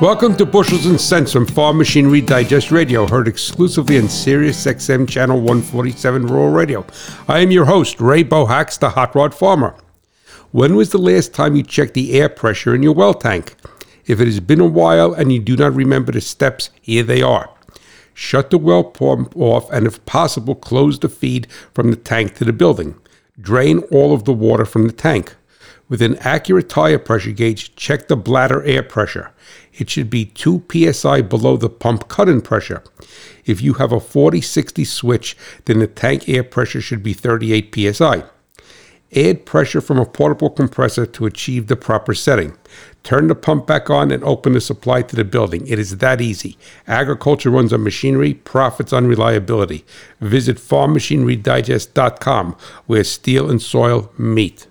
Welcome to Bushels and Cents from Farm Machinery Digest Radio, heard exclusively on Sirius XM Channel 147 Rural Radio. I am your host, Ray Bohacz, the Hot Rod Farmer. When was the last time you checked the air pressure in your well tank? If it has been a while and you do not remember the steps, here they are. Shut the well pump off and, if possible, close the feed from the tank to the building. Drain all of the water from the tank. With an accurate tire pressure gauge, check the bladder air pressure. It should be 2 psi below the pump cut-in pressure. If you have a 40-60 switch, then the tank air pressure should be 38 psi. Add pressure from a portable compressor to achieve the proper setting. Turn the pump back on and open the supply to the building. It is that easy. Agriculture runs on machinery, profits on reliability. Visit farmmachinerydigest.com where steel and soil meet.